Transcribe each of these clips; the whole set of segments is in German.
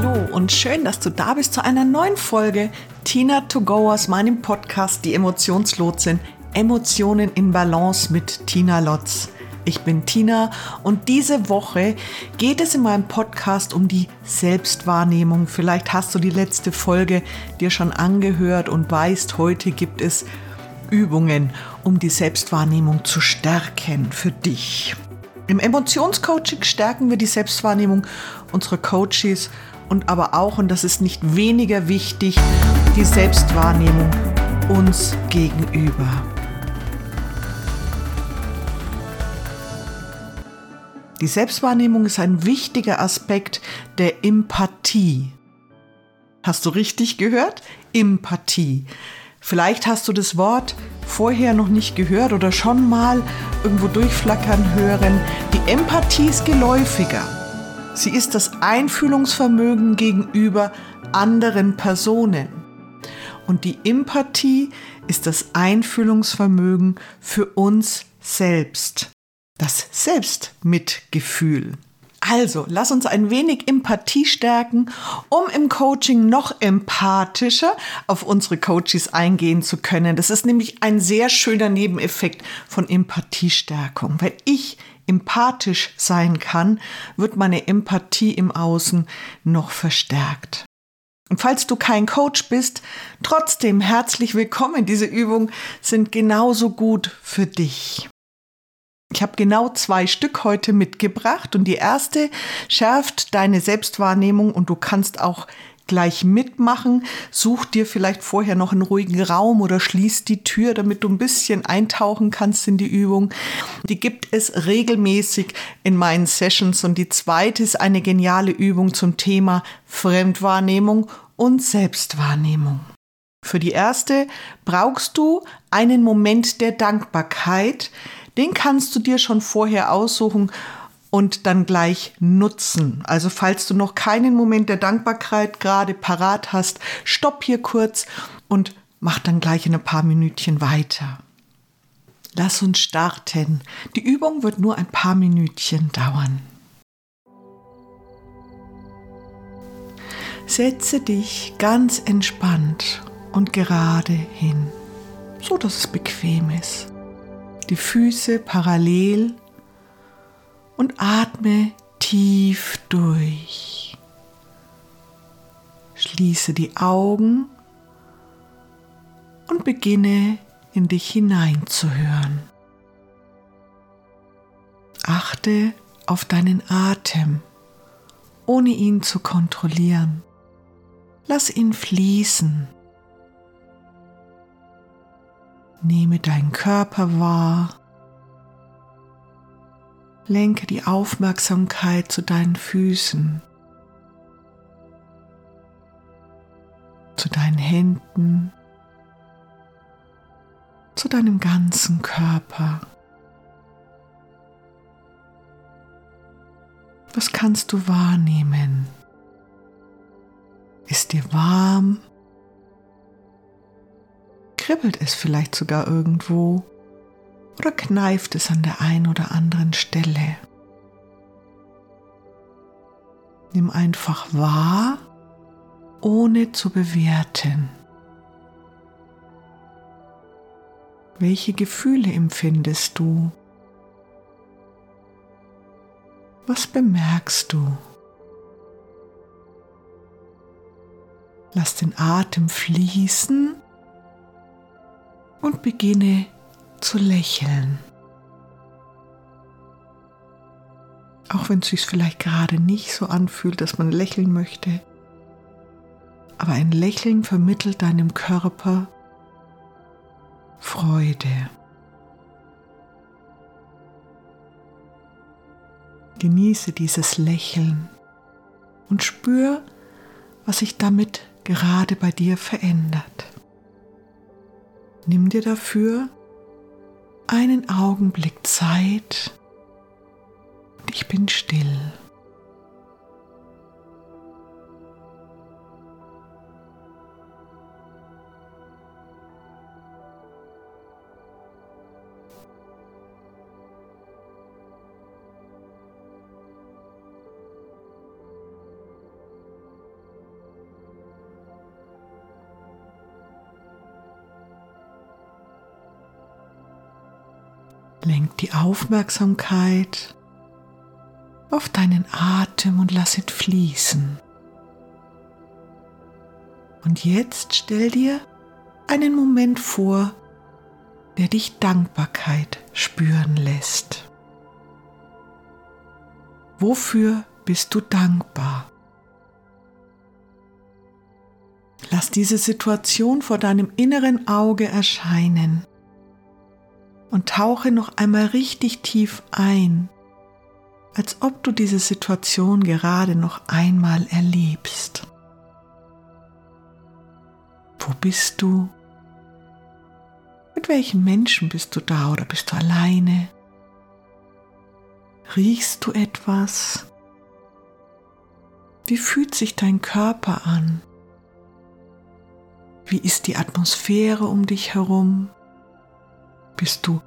Hallo und schön, dass du da bist zu einer neuen Folge Tina to go aus meinem Podcast Die Emotionslotsin Emotionen in Balance mit Tina Lotz. Ich bin Tina und diese Woche geht es in meinem Podcast um die Selbstwahrnehmung. Vielleicht hast du die letzte Folge dir schon angehört und weißt, heute gibt es Übungen, um die Selbstwahrnehmung zu stärken für dich. Im Emotionscoaching stärken wir die Selbstwahrnehmung unserer Coaches und aber auch, und das ist nicht weniger wichtig, die Selbstwahrnehmung uns gegenüber. Die Selbstwahrnehmung ist ein wichtiger Aspekt der Empathie. Hast du richtig gehört? Empathie. Vielleicht hast du das Wort vorher noch nicht gehört oder schon mal irgendwo durchflackern hören. Die Empathie ist geläufiger. Sie ist das Einfühlungsvermögen gegenüber anderen Personen. Und die Empathie ist das Einfühlungsvermögen für uns selbst. Das Selbstmitgefühl. Also, lass uns ein wenig Empathie stärken, um im Coaching noch empathischer auf unsere Coaches eingehen zu können. Das ist nämlich ein sehr schöner Nebeneffekt von Empathiestärkung. Wenn ich empathisch sein kann, wird meine Empathie im Außen noch verstärkt. Und falls du kein Coach bist, trotzdem herzlich willkommen. Diese Übungen sind genauso gut für dich. Ich habe genau zwei Stück heute mitgebracht und die erste schärft deine Selbstwahrnehmung und du kannst auch gleich mitmachen. Such dir vielleicht vorher noch einen ruhigen Raum oder schließ die Tür, damit du ein bisschen eintauchen kannst in die Übung. Die gibt es regelmäßig in meinen Sessions und die zweite ist eine geniale Übung zum Thema Fremdwahrnehmung und Selbstwahrnehmung. Für die erste brauchst du einen Moment der Dankbarkeit, den kannst du dir schon vorher aussuchen und dann gleich nutzen. Also falls du noch keinen Moment der Dankbarkeit gerade parat hast, stopp hier kurz und mach dann gleich in ein paar Minütchen weiter. Lass uns starten. Die Übung wird nur ein paar Minütchen dauern. Setze dich ganz entspannt und gerade hin, so dass es bequem ist die Füße parallel und atme tief durch. Schließe die Augen und beginne in dich hineinzuhören. Achte auf deinen Atem, ohne ihn zu kontrollieren. Lass ihn fließen. Nehme deinen Körper wahr. Lenke die Aufmerksamkeit zu deinen Füßen, zu deinen Händen, zu deinem ganzen Körper. Was kannst du wahrnehmen? Ist dir warm? kribbelt es vielleicht sogar irgendwo oder kneift es an der einen oder anderen Stelle. Nimm einfach wahr, ohne zu bewerten. Welche Gefühle empfindest du? Was bemerkst du? Lass den Atem fließen und beginne zu lächeln. Auch wenn es sich vielleicht gerade nicht so anfühlt, dass man lächeln möchte. Aber ein Lächeln vermittelt deinem Körper Freude. Genieße dieses Lächeln und spür, was sich damit gerade bei dir verändert. Nimm dir dafür einen Augenblick Zeit und ich bin still. Lenk die Aufmerksamkeit auf deinen Atem und lass ihn fließen. Und jetzt stell dir einen Moment vor, der dich Dankbarkeit spüren lässt. Wofür bist du dankbar? Lass diese Situation vor deinem inneren Auge erscheinen und tauche noch einmal richtig tief ein, als ob du diese Situation gerade noch einmal erlebst. Wo bist du? Mit welchen Menschen bist du da oder bist du alleine? Riechst du etwas? Wie fühlt sich dein Körper an? Wie ist die Atmosphäre um dich herum? Bist du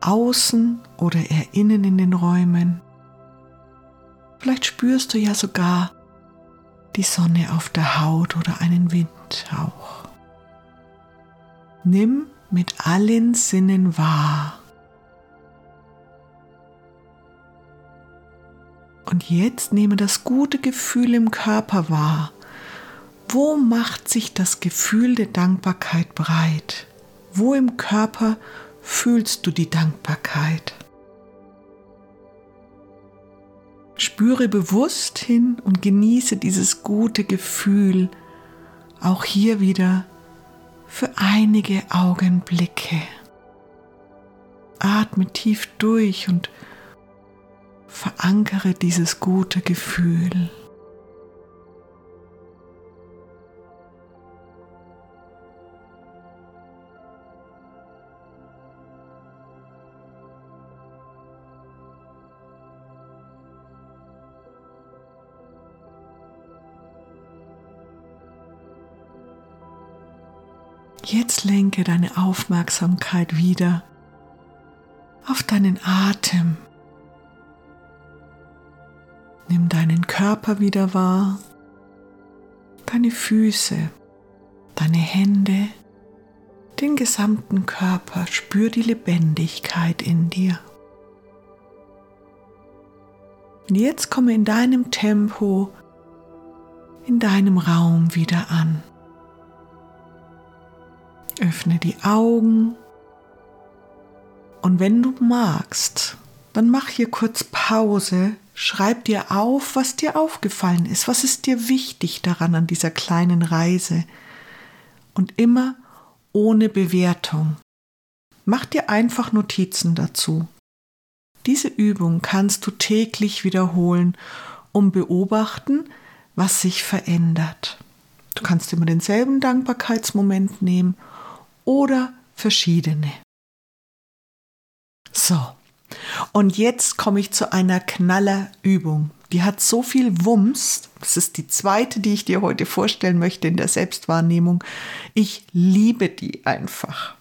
außen oder eher innen in den Räumen? Vielleicht spürst du ja sogar die Sonne auf der Haut oder einen Windhauch. Nimm mit allen Sinnen wahr. Und jetzt nehme das gute Gefühl im Körper wahr. Wo macht sich das Gefühl der Dankbarkeit breit? Wo im Körper fühlst du die Dankbarkeit? Spüre bewusst hin und genieße dieses gute Gefühl, auch hier wieder für einige Augenblicke. Atme tief durch und verankere dieses gute Gefühl. Jetzt lenke deine Aufmerksamkeit wieder auf deinen Atem. Nimm deinen Körper wieder wahr, deine Füße, deine Hände, den gesamten Körper. Spür die Lebendigkeit in dir. Und jetzt komme in deinem Tempo, in deinem Raum wieder an. Öffne die Augen und wenn du magst, dann mach hier kurz Pause, schreib dir auf, was dir aufgefallen ist, was ist dir wichtig daran an dieser kleinen Reise und immer ohne Bewertung. Mach dir einfach Notizen dazu. Diese Übung kannst du täglich wiederholen, um beobachten, was sich verändert. Du kannst immer denselben Dankbarkeitsmoment nehmen oder verschiedene. So, und jetzt komme ich zu einer Knallerübung. Die hat so viel Wumms. Das ist die zweite, die ich dir heute vorstellen möchte in der Selbstwahrnehmung. Ich liebe die einfach.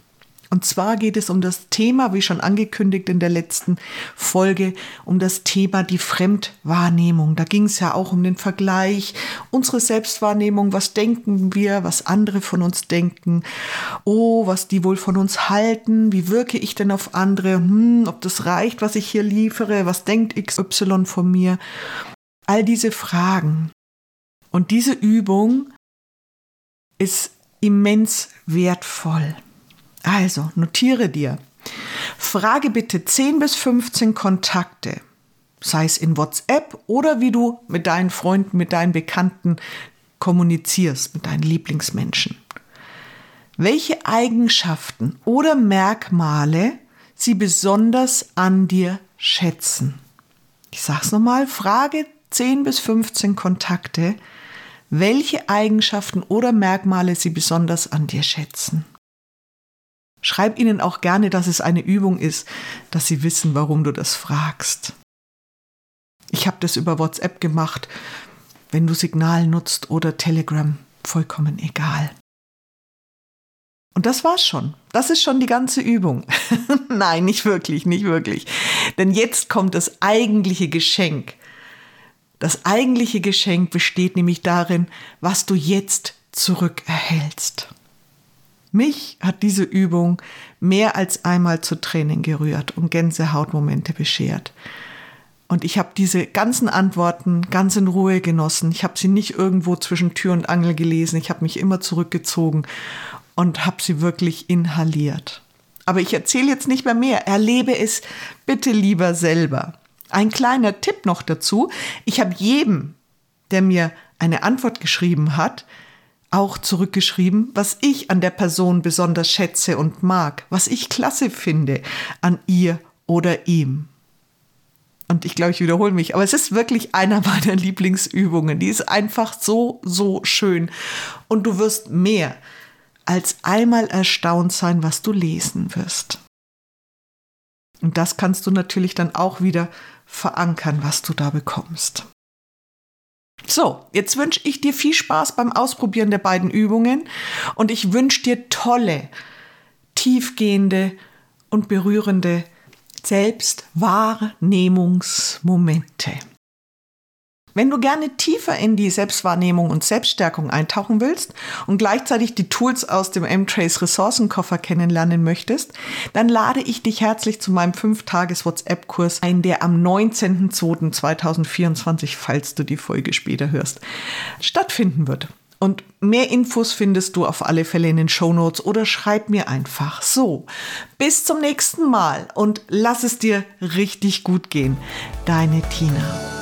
Und zwar geht es um das Thema, wie schon angekündigt in der letzten Folge, um das Thema die Fremdwahrnehmung. Da ging es ja auch um den Vergleich, unsere Selbstwahrnehmung, was denken wir, was andere von uns denken, oh, was die wohl von uns halten, wie wirke ich denn auf andere, hm, ob das reicht, was ich hier liefere, was denkt XY von mir. All diese Fragen. Und diese Übung ist immens wertvoll. Also, notiere dir. Frage bitte 10 bis 15 Kontakte, sei es in WhatsApp oder wie du mit deinen Freunden, mit deinen Bekannten kommunizierst, mit deinen Lieblingsmenschen. Welche Eigenschaften oder Merkmale sie besonders an dir schätzen. Ich sage es nochmal, Frage 10 bis 15 Kontakte, welche Eigenschaften oder Merkmale sie besonders an dir schätzen. Schreib ihnen auch gerne, dass es eine Übung ist, dass sie wissen, warum du das fragst. Ich habe das über WhatsApp gemacht, wenn du Signal nutzt oder Telegram, vollkommen egal. Und das war's schon. Das ist schon die ganze Übung. Nein, nicht wirklich, nicht wirklich. Denn jetzt kommt das eigentliche Geschenk. Das eigentliche Geschenk besteht nämlich darin, was du jetzt zurückerhältst. Mich hat diese Übung mehr als einmal zu Tränen gerührt und Gänsehautmomente beschert. Und ich habe diese ganzen Antworten ganz in Ruhe genossen. Ich habe sie nicht irgendwo zwischen Tür und Angel gelesen. Ich habe mich immer zurückgezogen und habe sie wirklich inhaliert. Aber ich erzähle jetzt nicht mehr mehr. Erlebe es bitte lieber selber. Ein kleiner Tipp noch dazu. Ich habe jedem, der mir eine Antwort geschrieben hat, auch zurückgeschrieben, was ich an der Person besonders schätze und mag, was ich klasse finde an ihr oder ihm. Und ich glaube, ich wiederhole mich, aber es ist wirklich einer meiner Lieblingsübungen. Die ist einfach so, so schön. Und du wirst mehr als einmal erstaunt sein, was du lesen wirst. Und das kannst du natürlich dann auch wieder verankern, was du da bekommst. So, jetzt wünsche ich dir viel Spaß beim Ausprobieren der beiden Übungen und ich wünsche dir tolle, tiefgehende und berührende Selbstwahrnehmungsmomente. Wenn du gerne tiefer in die Selbstwahrnehmung und Selbststärkung eintauchen willst und gleichzeitig die Tools aus dem M-Trace Ressourcenkoffer kennenlernen möchtest, dann lade ich dich herzlich zu meinem 5-Tages-WhatsApp-Kurs ein, der am 19.02.2024, falls du die Folge später hörst, stattfinden wird. Und mehr Infos findest du auf alle Fälle in den Show Notes oder schreib mir einfach so. Bis zum nächsten Mal und lass es dir richtig gut gehen. Deine Tina.